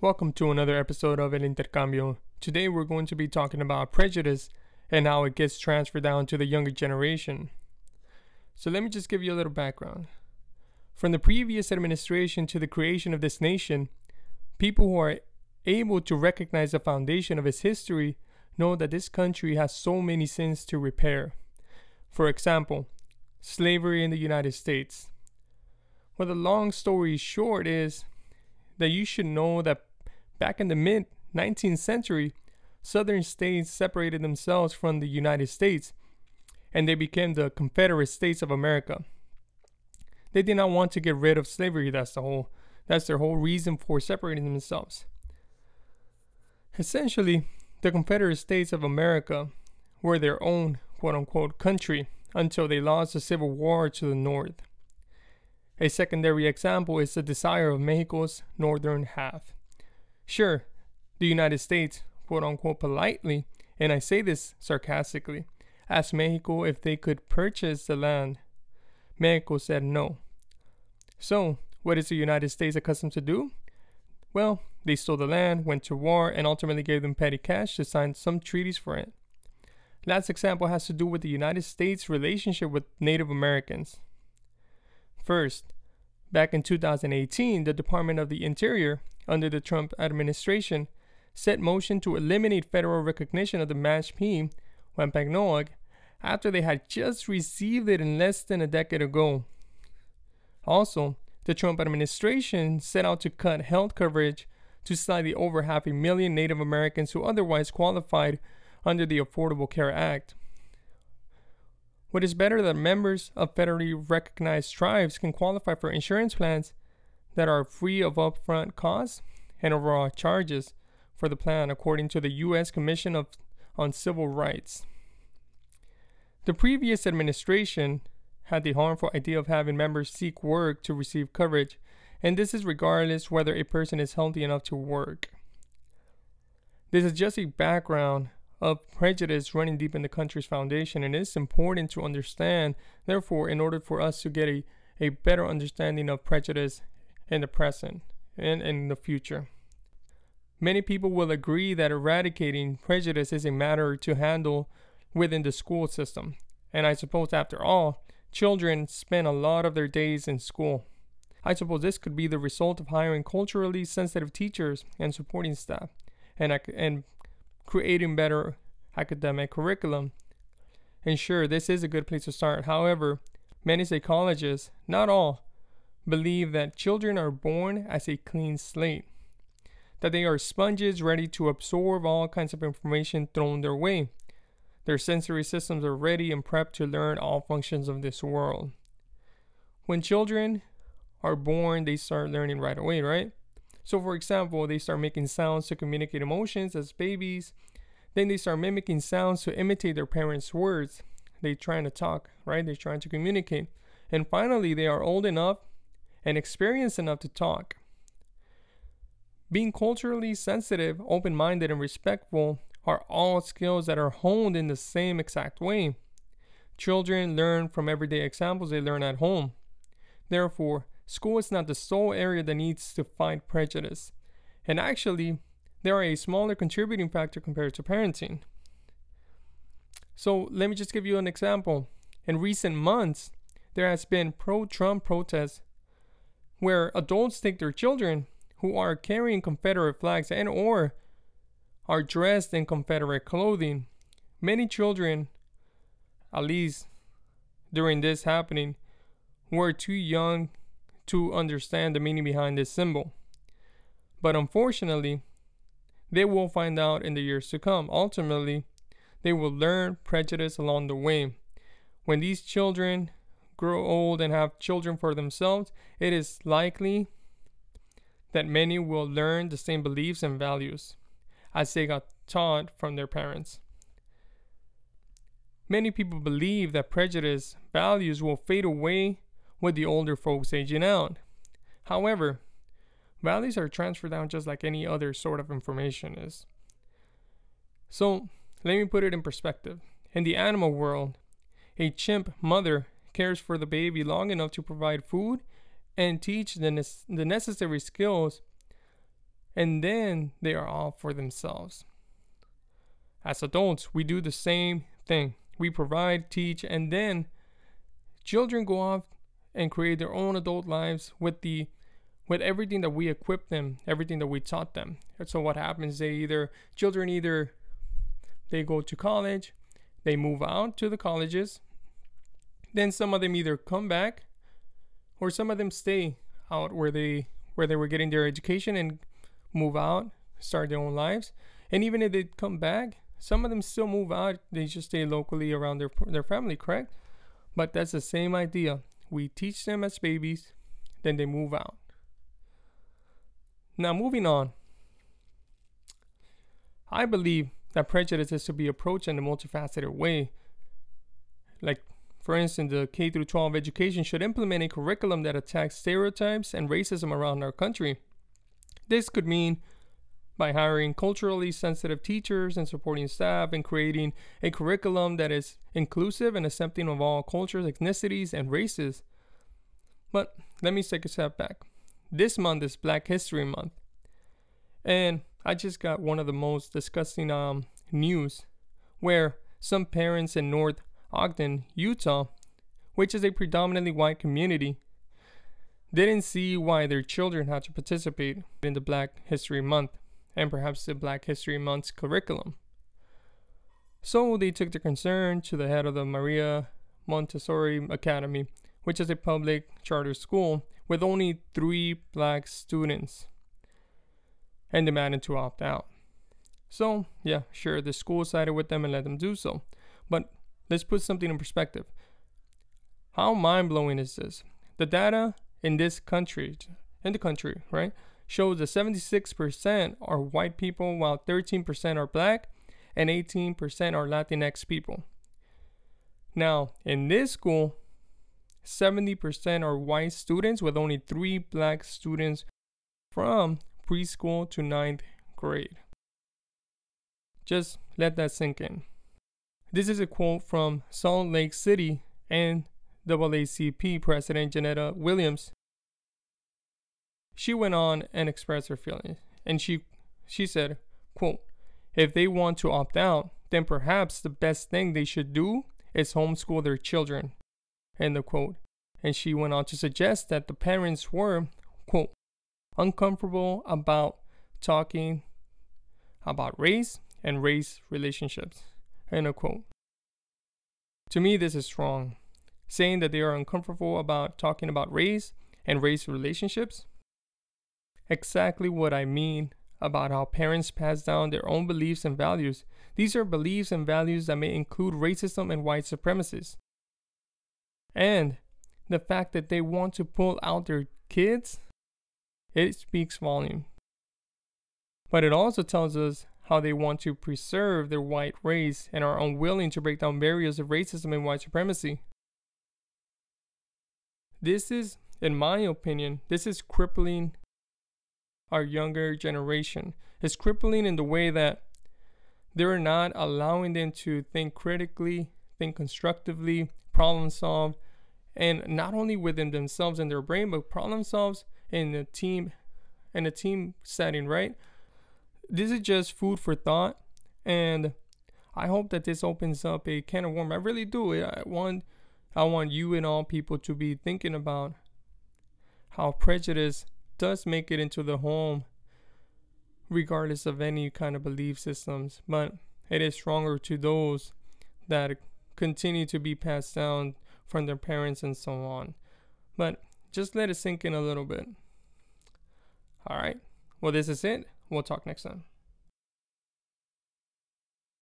Welcome to another episode of El Intercambio. Today we're going to be talking about prejudice and how it gets transferred down to the younger generation. So let me just give you a little background. From the previous administration to the creation of this nation, people who are able to recognize the foundation of its history know that this country has so many sins to repair. For example, slavery in the United States. Well, the long story short is that you should know that Back in the mid 19th century, southern states separated themselves from the United States and they became the Confederate States of America. They did not want to get rid of slavery, that's the whole that's their whole reason for separating themselves. Essentially, the Confederate States of America were their own quote unquote country until they lost the Civil War to the North. A secondary example is the desire of Mexico's northern half. Sure, the United States, quote unquote, politely, and I say this sarcastically, asked Mexico if they could purchase the land. Mexico said no. So, what is the United States accustomed to do? Well, they stole the land, went to war, and ultimately gave them petty cash to sign some treaties for it. Last example has to do with the United States' relationship with Native Americans. First, back in 2018, the Department of the Interior under the Trump administration set motion to eliminate federal recognition of the Mashpee Wampanoag after they had just received it in less than a decade ago. Also, the Trump administration set out to cut health coverage to slightly over half a million Native Americans who otherwise qualified under the Affordable Care Act. What is better that members of federally recognized tribes can qualify for insurance plans that are free of upfront costs and overall charges for the plan according to the US Commission of, on Civil Rights. The previous administration had the harmful idea of having members seek work to receive coverage, and this is regardless whether a person is healthy enough to work. This is just a background of prejudice running deep in the country's foundation, and it's important to understand, therefore, in order for us to get a, a better understanding of prejudice in the present and in the future. Many people will agree that eradicating prejudice is a matter to handle within the school system. And I suppose, after all, children spend a lot of their days in school. I suppose this could be the result of hiring culturally sensitive teachers and supporting staff and, and creating better academic curriculum. And sure, this is a good place to start. However, many psychologists, not all, believe that children are born as a clean slate, that they are sponges ready to absorb all kinds of information thrown their way. Their sensory systems are ready and prepped to learn all functions of this world. When children are born, they start learning right away, right? So, for example, they start making sounds to communicate emotions as babies. Then they start mimicking sounds to imitate their parents' words. They're trying to talk, right? They're trying to communicate. And finally, they are old enough and experienced enough to talk. Being culturally sensitive, open minded, and respectful are all skills that are honed in the same exact way. Children learn from everyday examples they learn at home. Therefore, school is not the sole area that needs to fight prejudice. And actually, they are a smaller contributing factor compared to parenting. So, let me just give you an example. In recent months, there has been pro Trump protests where adults take their children who are carrying Confederate flags and or are dressed in Confederate clothing. Many children, at least during this happening, were too young to understand the meaning behind this symbol. But unfortunately, they will find out in the years to come. Ultimately, they will learn prejudice along the way. When these children grow old and have children for themselves, it is likely that many will learn the same beliefs and values as they got taught from their parents. Many people believe that prejudice values will fade away with the older folks aging out. However, values are transferred down just like any other sort of information is. So, let me put it in perspective. In the animal world, a chimp mother cares for the baby long enough to provide food and teach the, ne- the necessary skills and then they are all for themselves. As adults, we do the same thing. We provide, teach, and then children go off and create their own adult lives with the with everything that we equip them, everything that we taught them. And so what happens? They either children either they go to college, they move out to the colleges, then some of them either come back or some of them stay out where they where they were getting their education and move out, start their own lives. And even if they come back, some of them still move out. They just stay locally around their their family, correct? But that's the same idea. We teach them as babies, then they move out. Now, moving on. I believe that prejudice is to be approached in a multifaceted way. Like, for instance, the K 12 education should implement a curriculum that attacks stereotypes and racism around our country. This could mean by hiring culturally sensitive teachers and supporting staff and creating a curriculum that is inclusive and accepting of all cultures, ethnicities, and races. But let me take a step back. This month is Black History Month. And I just got one of the most disgusting um, news where some parents in North Ogden, Utah, which is a predominantly white community, didn't see why their children had to participate in the Black History Month and perhaps the Black History Month's curriculum. So they took their concern to the head of the Maria Montessori Academy, which is a public charter school with only three black students, and demanded to opt out. So, yeah, sure, the school sided with them and let them do so. But let's put something in perspective. How mind blowing is this? The data in this country, in the country, right, shows that 76% are white people while 13% are black and 18% are Latinx people. Now, in this school, 70% are white students with only three black students from preschool to ninth grade. Just let that sink in. This is a quote from Salt Lake City and NAACP President Jeanetta Williams she went on and expressed her feelings, and she she said, quote, if they want to opt out, then perhaps the best thing they should do is homeschool their children. End of quote. And she went on to suggest that the parents were, quote, uncomfortable about talking about race and race relationships. To me, this is wrong. Saying that they are uncomfortable about talking about race and race relationships exactly what I mean about how parents pass down their own beliefs and values. These are beliefs and values that may include racism and white supremacists. And the fact that they want to pull out their kids, it speaks volume. But it also tells us how they want to preserve their white race and are unwilling to break down barriers of racism and white supremacy. This is, in my opinion, this is crippling our younger generation. It's crippling in the way that they're not allowing them to think critically, think constructively, problem solve, and not only within themselves and their brain, but problem solves in a team in a team setting, right? This is just food for thought and I hope that this opens up a can of worms. I really do. I want I want you and all people to be thinking about how prejudice does make it into the home regardless of any kind of belief systems, but it is stronger to those that continue to be passed down from their parents and so on. But just let it sink in a little bit. All right. Well, this is it. We'll talk next time.